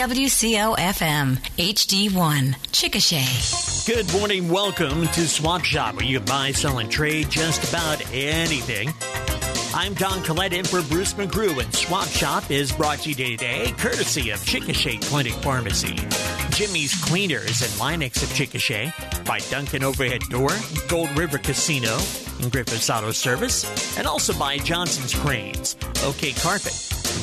WCO FM HD1 Chickasha. Good morning. Welcome to Swap Shop, where you can buy, sell, and trade just about anything. I'm Don Collette in for Bruce McGrew, and Swap Shop is brought to you today courtesy of Chickasha Clinic Pharmacy, Jimmy's Cleaners and Line-X of Chickasha, by Duncan Overhead Door, Gold River Casino, and Griffiths Auto Service, and also by Johnson's Cranes, OK Carpet,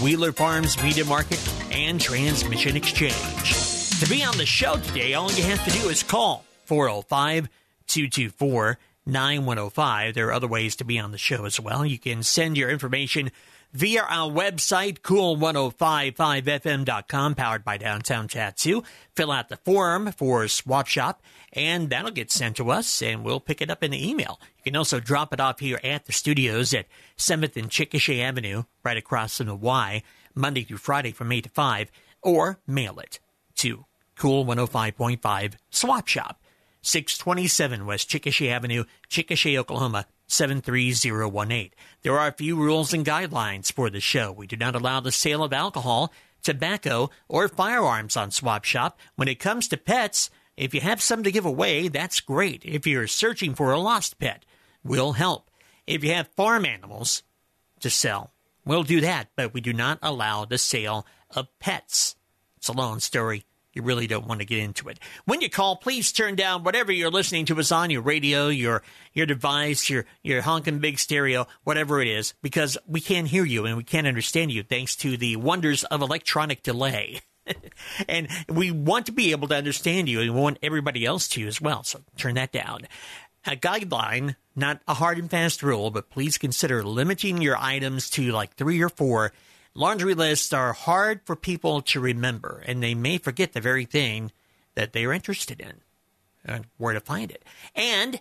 Wheeler Farms Meat and Market, and Transmission Exchange. To be on the show today, all you have to do is call 405 224 9105. There are other ways to be on the show as well. You can send your information via our website, cool1055fm.com, powered by Downtown Tattoo. Fill out the form for Swap Shop, and that'll get sent to us, and we'll pick it up in the email. You can also drop it off here at the studios at 7th and Chickasha Avenue, right across from the Y, Monday through Friday from 8 to 5, or mail it to Cool 105.5 Swap Shop. 627 West Chickasha Avenue, Chickasha, Oklahoma 73018. There are a few rules and guidelines for the show. We do not allow the sale of alcohol, tobacco, or firearms on Swap Shop. When it comes to pets, if you have some to give away, that's great. If you're searching for a lost pet, we'll help. If you have farm animals to sell, we'll do that, but we do not allow the sale of pets. It's a long story you really don't want to get into it. When you call, please turn down whatever you're listening to us on your radio, your your device, your your honking big stereo, whatever it is, because we can't hear you and we can't understand you thanks to the wonders of electronic delay. and we want to be able to understand you and we want everybody else to as well. So turn that down. A guideline, not a hard and fast rule, but please consider limiting your items to like three or four Laundry lists are hard for people to remember, and they may forget the very thing that they're interested in and where to find it. And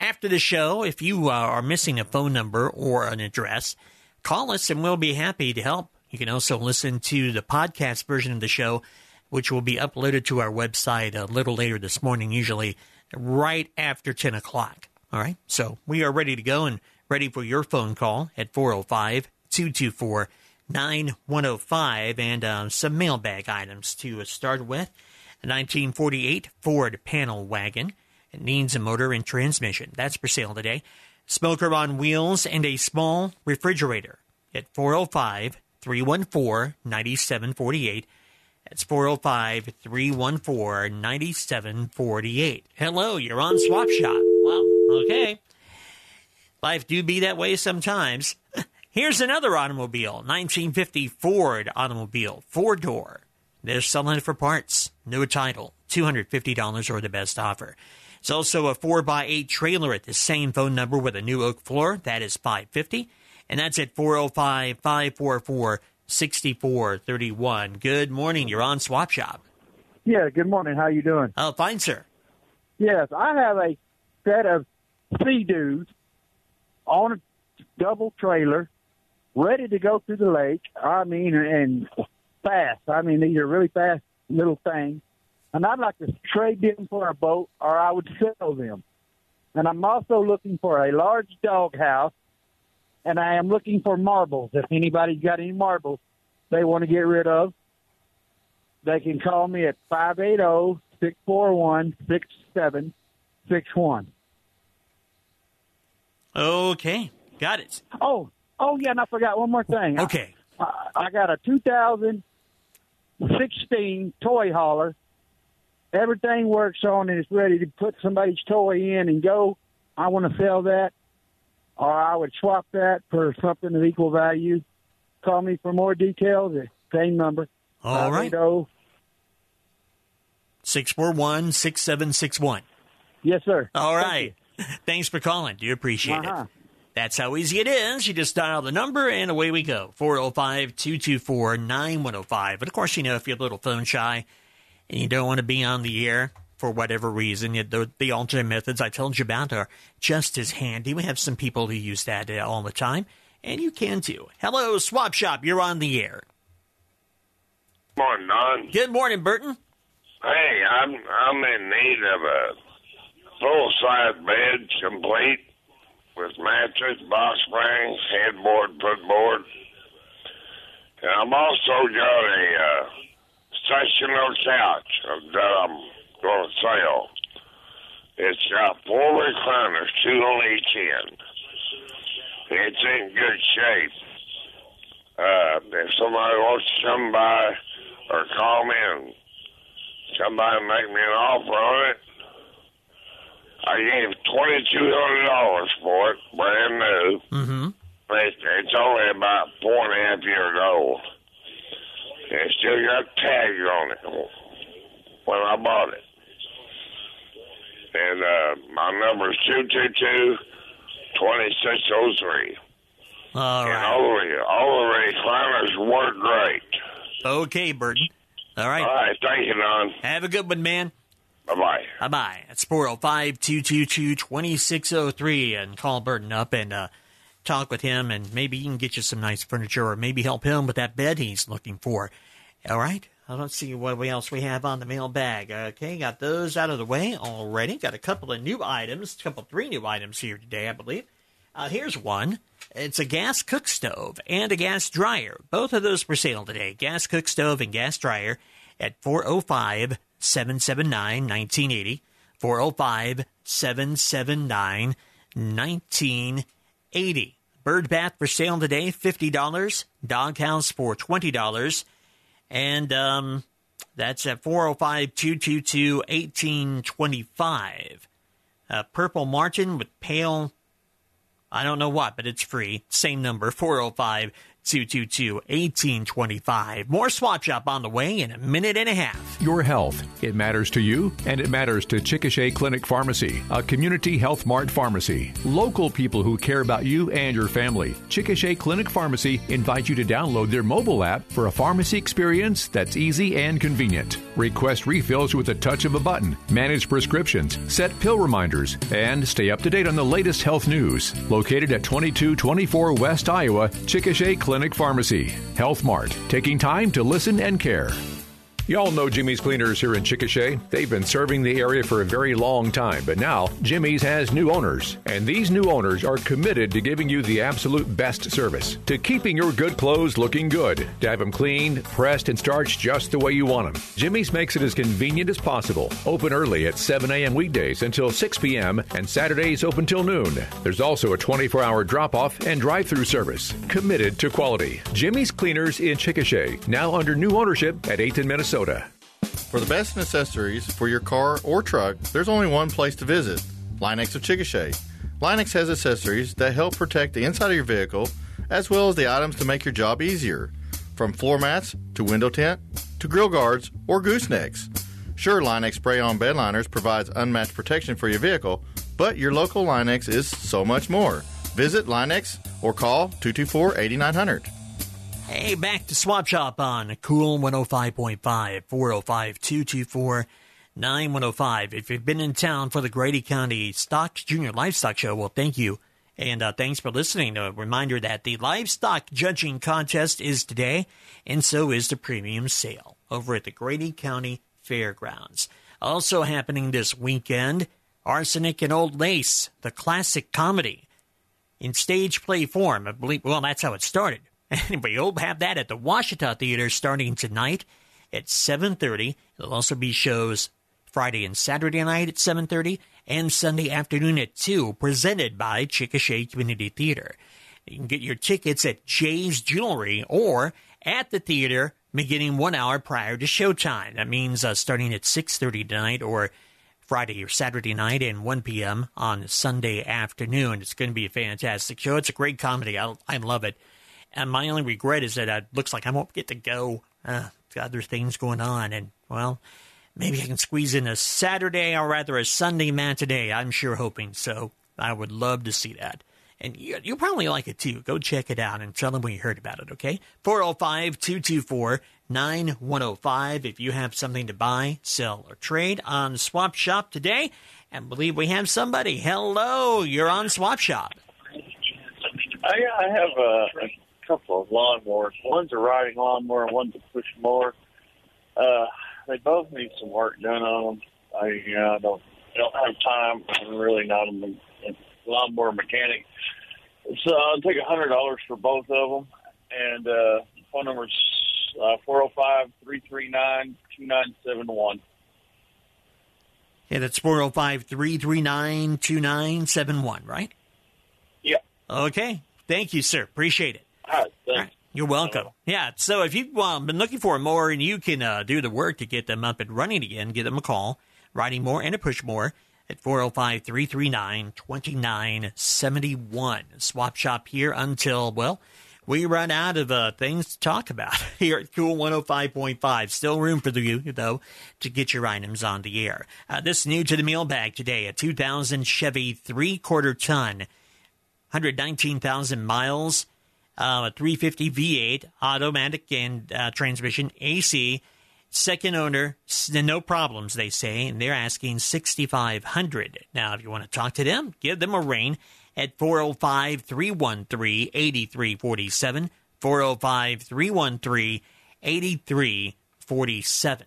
after the show, if you uh, are missing a phone number or an address, call us and we'll be happy to help. You can also listen to the podcast version of the show, which will be uploaded to our website a little later this morning, usually right after 10 o'clock. All right. So we are ready to go and ready for your phone call at 405 224 9105 and uh, some mailbag items to start with. A 1948 Ford panel wagon. It needs a motor and transmission. That's for sale today. Smoker on wheels and a small refrigerator at 405 314 9748. That's 405 314 9748. Hello, you're on Swap Shop. Well, okay. Life do be that way sometimes. Here's another automobile, 1950 Ford automobile, four door. They're selling it for parts, no title, $250 or the best offer. It's also a 4x8 trailer at the same phone number with a new oak floor. That is 550 and that's at 405 544 6431. Good morning. You're on Swap Shop. Yeah, good morning. How you doing? Oh, fine, sir. Yes, I have a set of Sea-Doos on a double trailer ready to go through the lake. I mean, and fast. I mean, these are really fast little things. And I'd like to trade them for a boat, or I would sell them. And I'm also looking for a large dog house, and I am looking for marbles. If anybody's got any marbles they want to get rid of, they can call me at five eight zero six four one six seven six one. Okay, got it. Oh, Oh yeah, and I forgot one more thing. Okay. I, I got a 2016 toy hauler. Everything works on and it's ready to put somebody's toy in and go. I want to sell that, or I would swap that for something of equal value. Call me for more details. Same number. All right. 641 6761. Yes, sir. All right. Thanks for calling. Do appreciate uh-huh. it. That's how easy it is. You just dial the number and away we go. 405 224 9105. But of course, you know, if you're a little phone shy and you don't want to be on the air for whatever reason, the, the alternate methods I told you about are just as handy. We have some people who use that uh, all the time, and you can too. Hello, Swap Shop. You're on the air. Morning, Don. Good morning, Burton. Hey, I'm I'm in need of a full size bed, complete with mattress, box springs, headboard, footboard. And I'm also got a uh, traditional couch that I'm going to sell. It's got four recliners, two on each end. It's in good shape. Uh, if somebody wants to come by or call me and somebody make me an offer on it, I gave twenty two hundred dollars for it, brand new. Mm-hmm. It's, it's only about four and a half years old. It still got tags on it when I bought it. And uh, my number is two two two twenty six zero three. All And all the all the recliners work great. Okay, Burton. All right. All right, thank you, Don. Have a good one, man. Bye bye. Bye bye. It's 405 222 2603 and call Burton up and uh, talk with him, and maybe he can get you some nice furniture or maybe help him with that bed he's looking for. All right? I don't see what else we have on the mailbag. Okay, got those out of the way already. Got a couple of new items, a couple, three new items here today, I believe. Uh, here's one. It's a gas cook stove and a gas dryer. Both of those for sale today. Gas cook stove and gas dryer at 405 779 1980. 405 779 1980. Bird bath for sale today, $50. Doghouse for $20. And um, that's at 405 222 1825. Uh, Purple Martin with pale I don't know what, but it's free. Same number, 405 222 1825. More Swap Shop on the way in a minute and a half. Your health. It matters to you, and it matters to Chickasha Clinic Pharmacy, a community health mart pharmacy. Local people who care about you and your family. Chickasha Clinic Pharmacy invite you to download their mobile app for a pharmacy experience that's easy and convenient. Request refills with a touch of a button, manage prescriptions, set pill reminders, and stay up to date on the latest health news. Located at 2224 West Iowa, Chickasha Clinic Pharmacy. Health Mart, taking time to listen and care. Y'all know Jimmy's Cleaners here in Chickasha. They've been serving the area for a very long time, but now Jimmy's has new owners, and these new owners are committed to giving you the absolute best service, to keeping your good clothes looking good, to have them cleaned, pressed, and starched just the way you want them. Jimmy's makes it as convenient as possible. Open early at 7 a.m. weekdays until 6 p.m., and Saturdays open till noon. There's also a 24 hour drop off and drive through service. Committed to quality. Jimmy's Cleaners in Chickasha, now under new ownership at 8th Minnesota. For the best accessories for your car or truck, there's only one place to visit Line-X of Chickasha. Line-X has accessories that help protect the inside of your vehicle, as well as the items to make your job easier. From floor mats to window tint to grill guards or goosenecks. Sure, Line-X spray on bed liners provides unmatched protection for your vehicle, but your local Line-X is so much more. Visit Line-X or call 224 8900. Hey, back to Swap Shop on Cool 105.5, 405 224 9105. If you've been in town for the Grady County Stocks Junior Livestock Show, well, thank you. And uh, thanks for listening. A reminder that the livestock judging contest is today, and so is the premium sale over at the Grady County Fairgrounds. Also happening this weekend, Arsenic and Old Lace, the classic comedy in stage play form. I believe, well, that's how it started. Anyway, you'll have that at the Washita Theater starting tonight at 7.30. There'll also be shows Friday and Saturday night at 7.30 and Sunday afternoon at 2, presented by Chickasha Community Theater. You can get your tickets at Jay's Jewelry or at the theater beginning one hour prior to showtime. That means uh, starting at 6.30 tonight or Friday or Saturday night and 1 p.m. on Sunday afternoon. It's going to be a fantastic show. It's a great comedy. I, I love it. And my only regret is that it looks like I won't get to go. Uh, got other things going on. And, well, maybe I can squeeze in a Saturday or rather a Sunday matinee. I'm sure hoping so. I would love to see that. And you, you'll probably like it too. Go check it out and tell them when you heard about it, okay? 405 224 9105. If you have something to buy, sell, or trade on Swap Shop today, and believe we have somebody. Hello, you're on Swap Shop. I, I have a couple of lawnmowers. One's a riding lawnmower, and one's a push mower. Uh, they both need some work done on them. I uh, don't don't have time. I'm really not a, me- a lawnmower mechanic, so I'll take a hundred dollars for both of them. And uh, phone number's uh, 405 339 2971. Yeah, that's 405 339 2971, right? Yeah. Okay. Thank you, sir. Appreciate it. You're welcome. Yeah. So if you've uh, been looking for more and you can uh, do the work to get them up and running again, give them a call. Riding more and a push more at 405 339 2971. Swap shop here until, well, we run out of uh, things to talk about here at Cool 105.5. Still room for you, though, to get your items on the air. Uh, this new to the mailbag today a 2000 Chevy three quarter ton, 119,000 miles, uh, a 350 V8 automatic and uh, transmission AC. Second owner, no problems, they say, and they're asking 6500 Now, if you want to talk to them, give them a ring at 405 313 8347. 405 313 8347.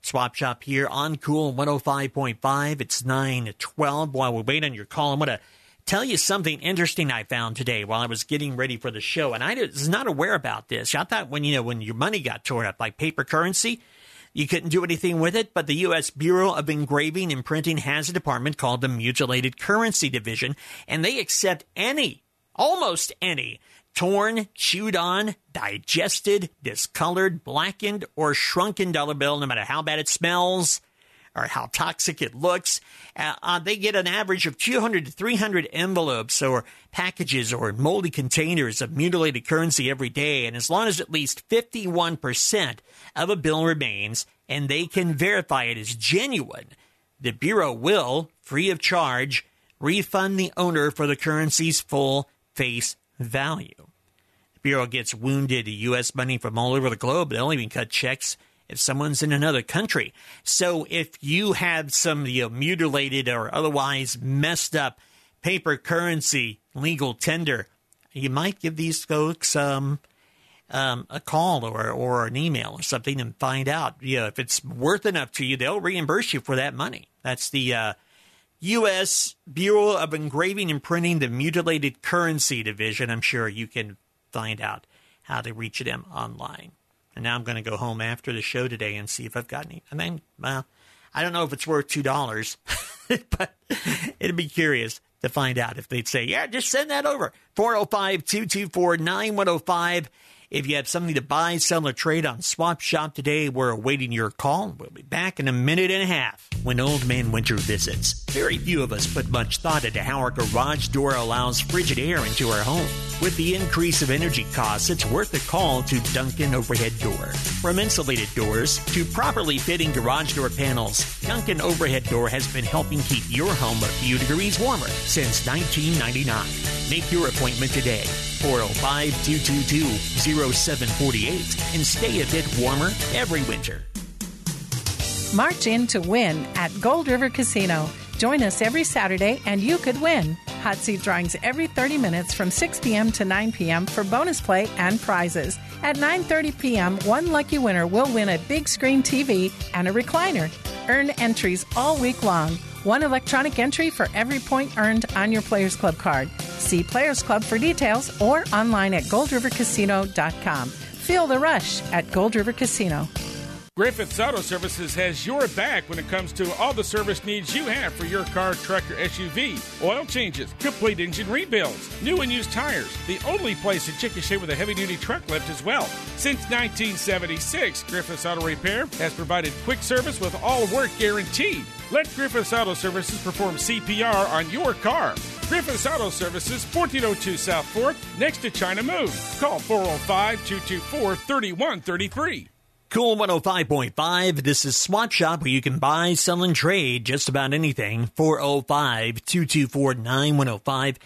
Swap Shop here on Cool 105.5. It's 912. While we wait on your call, I'm going to tell you something interesting I found today while I was getting ready for the show. And I was not aware about this. I thought when, you know, when your money got torn up, like paper currency, you couldn't do anything with it, but the U.S. Bureau of Engraving and Printing has a department called the Mutilated Currency Division, and they accept any, almost any, torn, chewed on, digested, discolored, blackened, or shrunken dollar bill, no matter how bad it smells or how toxic it looks. Uh, uh, they get an average of 200 to 300 envelopes or packages or moldy containers of mutilated currency every day. And as long as at least 51% of a bill remains and they can verify it is genuine, the Bureau will, free of charge, refund the owner for the currency's full face value. The Bureau gets wounded U.S. money from all over the globe. They'll even cut checks if someone's in another country. So if you have some you know, mutilated or otherwise messed up paper currency legal tender, you might give these folks um, um, a call or, or an email or something and find out. You know, if it's worth enough to you, they'll reimburse you for that money. That's the uh, U.S. Bureau of Engraving and Printing, the Mutilated Currency Division. I'm sure you can find out how to reach them online. And now I'm going to go home after the show today and see if I've got any. I mean, well, I don't know if it's worth two dollars, but it'd be curious to find out if they'd say, "Yeah, just send that over." 405-224-9105. If you have something to buy, sell, or trade on Swap Shop today, we're awaiting your call. We'll be back in a minute and a half when Old Man Winter visits. Very few of us put much thought into how our garage door allows frigid air into our home. With the increase of energy costs, it's worth a call to Duncan Overhead Door. From insulated doors to properly fitting garage door panels, Duncan Overhead Door has been helping keep your home a few degrees warmer since 1999. Make your appointment today. 405 222 0748 and stay a bit warmer every winter. March in to win at Gold River Casino. Join us every Saturday and you could win. Hot seat drawings every 30 minutes from 6 p.m. to 9 p.m. for bonus play and prizes. At 9:30 p.m., one lucky winner will win a big screen TV and a recliner. Earn entries all week long. One electronic entry for every point earned on your Players Club card. See Players Club for details or online at goldrivercasino.com. Feel the rush at Gold River Casino. Griffiths Auto Services has your back when it comes to all the service needs you have for your car, truck, or SUV. Oil changes, complete engine rebuilds, new and used tires. The only place in Chickasha with a heavy duty truck lift as well. Since 1976, Griffiths Auto Repair has provided quick service with all work guaranteed. Let Griffiths Auto Services perform CPR on your car. Griffiths Auto Services, 1402 South 4th, next to China Moon. Call 405 224 3133. Cool 105.5. This is Swap Shop where you can buy, sell, and trade just about anything. 405 224 9105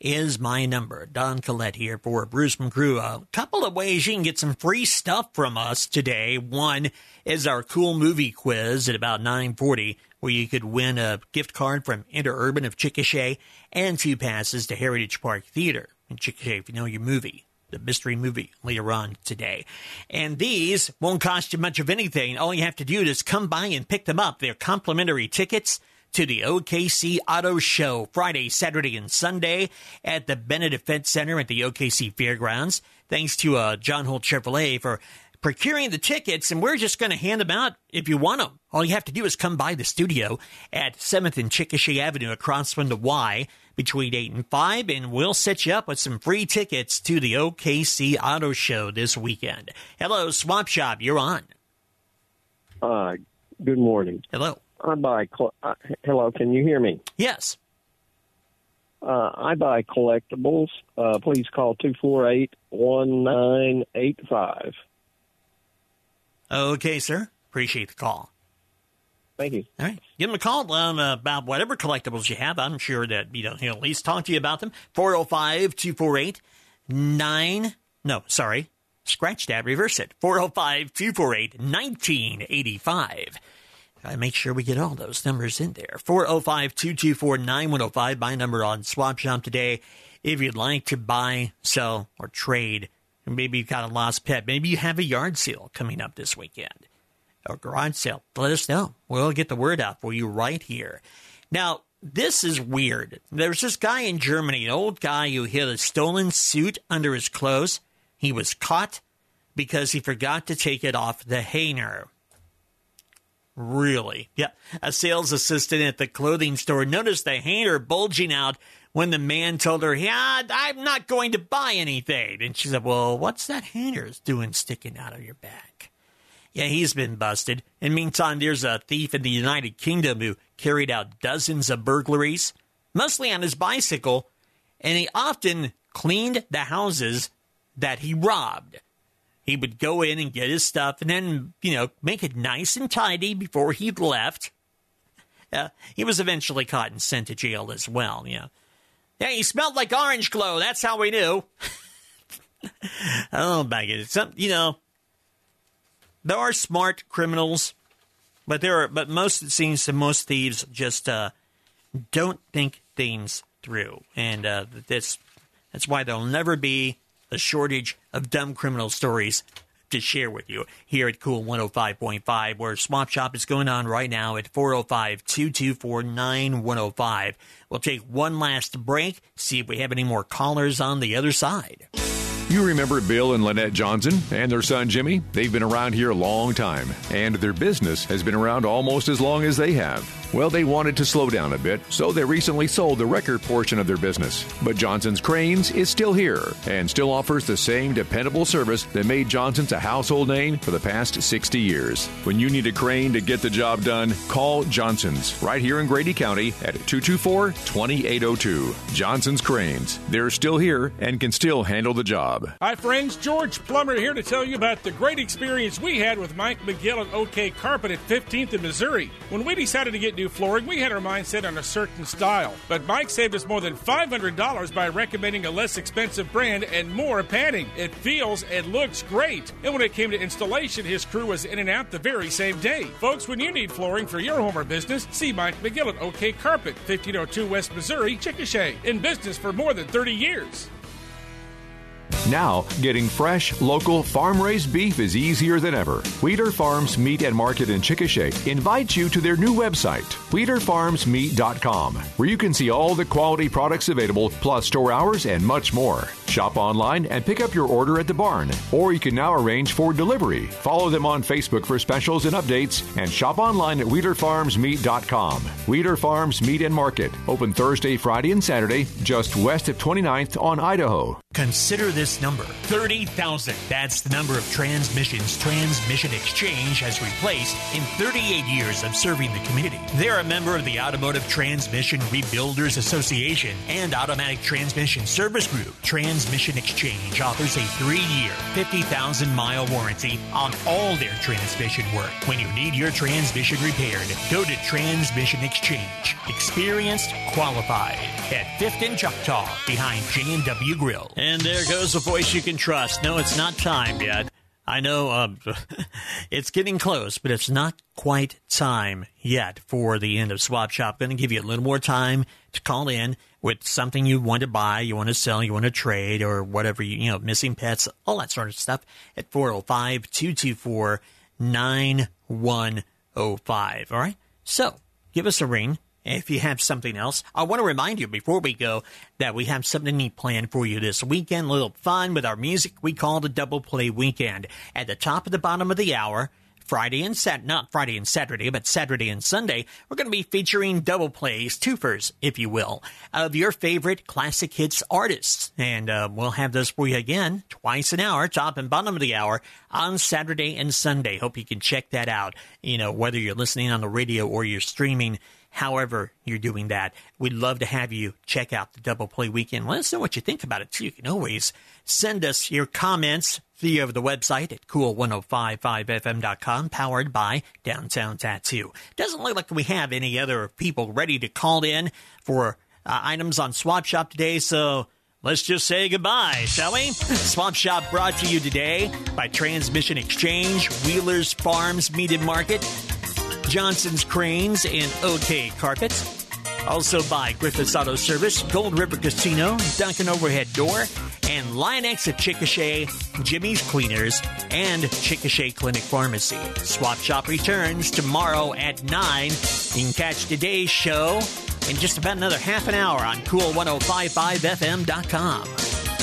is my number. Don Collette here for Bruce McGrew. A couple of ways you can get some free stuff from us today. One is our cool movie quiz at about 940 where you could win a gift card from Interurban of Chickasha and two passes to Heritage Park Theater in Chickasha if you know your movie the mystery movie later on today. And these won't cost you much of anything. All you have to do is come by and pick them up. They're complimentary tickets to the OKC Auto Show Friday, Saturday, and Sunday at the Bennett Event Center at the OKC Fairgrounds. Thanks to uh, John Holt Chevrolet for procuring the tickets, and we're just going to hand them out if you want them. All you have to do is come by the studio at 7th and Chickasha Avenue across from the Y between 8 and 5, and we'll set you up with some free tickets to the OKC Auto Show this weekend. Hello, Swap Shop, you're on. Uh, good morning. Hello. I buy. Cl- uh, hello, can you hear me? Yes. Uh, I buy collectibles. Uh, please call two four eight one nine eight five. Okay, sir. Appreciate the call. Thank you. All right. Give them a call um, about whatever collectibles you have. I'm sure that you know, he'll at least talk to you about them. 405 248 9. No, sorry. Scratch that. Reverse it. 405 248 1985. Gotta make sure we get all those numbers in there. 405 224 9105. My number on Swap Shop today. If you'd like to buy, sell, or trade, maybe you've got a lost pet. Maybe you have a yard sale coming up this weekend or garage sale, let us know. We'll get the word out for you right here. Now, this is weird. There's this guy in Germany, an old guy who hid a stolen suit under his clothes. He was caught because he forgot to take it off the hanger. Really? Yeah. A sales assistant at the clothing store noticed the hanger bulging out when the man told her, Yeah, I'm not going to buy anything. And she said, Well, what's that hanger doing sticking out of your back? Yeah, he's been busted. In meantime, there's a thief in the United Kingdom who carried out dozens of burglaries, mostly on his bicycle, and he often cleaned the houses that he robbed. He would go in and get his stuff and then, you know, make it nice and tidy before he left. Uh, he was eventually caught and sent to jail as well, you know. Yeah, he smelled like Orange Glo. That's how we knew. oh, my it. Some, you know, there are smart criminals, but there are, but most it seems to most thieves just uh, don't think things through, and uh, that's that's why there'll never be a shortage of dumb criminal stories to share with you here at Cool 105.5, where Swap Shop is going on right now at 405 224 9105. We'll take one last break, see if we have any more callers on the other side. You remember Bill and Lynette Johnson and their son Jimmy? They've been around here a long time, and their business has been around almost as long as they have. Well, they wanted to slow down a bit, so they recently sold the record portion of their business. But Johnson's Cranes is still here and still offers the same dependable service that made Johnson's a household name for the past 60 years. When you need a crane to get the job done, call Johnson's right here in Grady County at 224 2802. Johnson's Cranes. They're still here and can still handle the job. Hi, friends. George Plummer here to tell you about the great experience we had with Mike McGill at OK Carpet at 15th in Missouri. When we decided to get new flooring, we had our mindset on a certain style. But Mike saved us more than $500 by recommending a less expensive brand and more padding. It feels and looks great. And when it came to installation, his crew was in and out the very same day. Folks, when you need flooring for your home or business, see Mike McGill at OK Carpet, 1502 West Missouri, Chickasha. In business for more than 30 years. Now, getting fresh, local, farm raised beef is easier than ever. Weeder Farms Meat and Market in Chickasha invites you to their new website, WeederFarmsMeat.com, where you can see all the quality products available, plus store hours and much more. Shop online and pick up your order at the barn, or you can now arrange for delivery. Follow them on Facebook for specials and updates, and shop online at WeederFarmsMeat.com. Weeder Farms Meat and Market, open Thursday, Friday, and Saturday, just west of 29th on Idaho. Consider this number 30,000. That's the number of transmissions Transmission Exchange has replaced in 38 years of serving the community. They're a member of the Automotive Transmission Rebuilders Association and Automatic Transmission Service Group. Transmission Exchange offers a three year, 50,000 mile warranty on all their transmission work. When you need your transmission repaired, go to Transmission Exchange. Experienced, qualified. At 5th and Choctaw, behind J&W Grill. And there goes a voice you can trust. No, it's not time yet. I know um, it's getting close, but it's not quite time yet for the end of Swap Shop. Going to give you a little more time to call in with something you want to buy, you want to sell, you want to trade, or whatever, you, you know, missing pets, all that sort of stuff at 405 224 9105. All right? So give us a ring if you have something else. I want to remind you before we go that we have something neat planned for you this weekend. A little fun with our music we call the Double Play Weekend. At the top of the bottom of the hour, Friday and Sat not Friday and Saturday, but Saturday and Sunday, we're going to be featuring double plays, twofers, if you will, of your favorite classic hits artists. And uh, we'll have those for you again twice an hour, top and bottom of the hour, on Saturday and Sunday. Hope you can check that out. You know, whether you're listening on the radio or you're streaming however you're doing that. We'd love to have you check out the Double Play Weekend. Let us know what you think about it, too. You can always send us your comments via the website at cool1055fm.com, powered by Downtown Tattoo. Doesn't look like we have any other people ready to call in for uh, items on Swap Shop today, so let's just say goodbye, shall we? Swap Shop brought to you today by Transmission Exchange, Wheeler's Farms Meat and Market, Johnson's Cranes, and OK Carpets. Also by Griffiths Auto Service, Gold River Casino, Duncan Overhead Door, and Line-X at Chickasha, Jimmy's Cleaners, and Chickasha Clinic Pharmacy. Swap Shop returns tomorrow at 9. You can catch today's show in just about another half an hour on cool1055fm.com.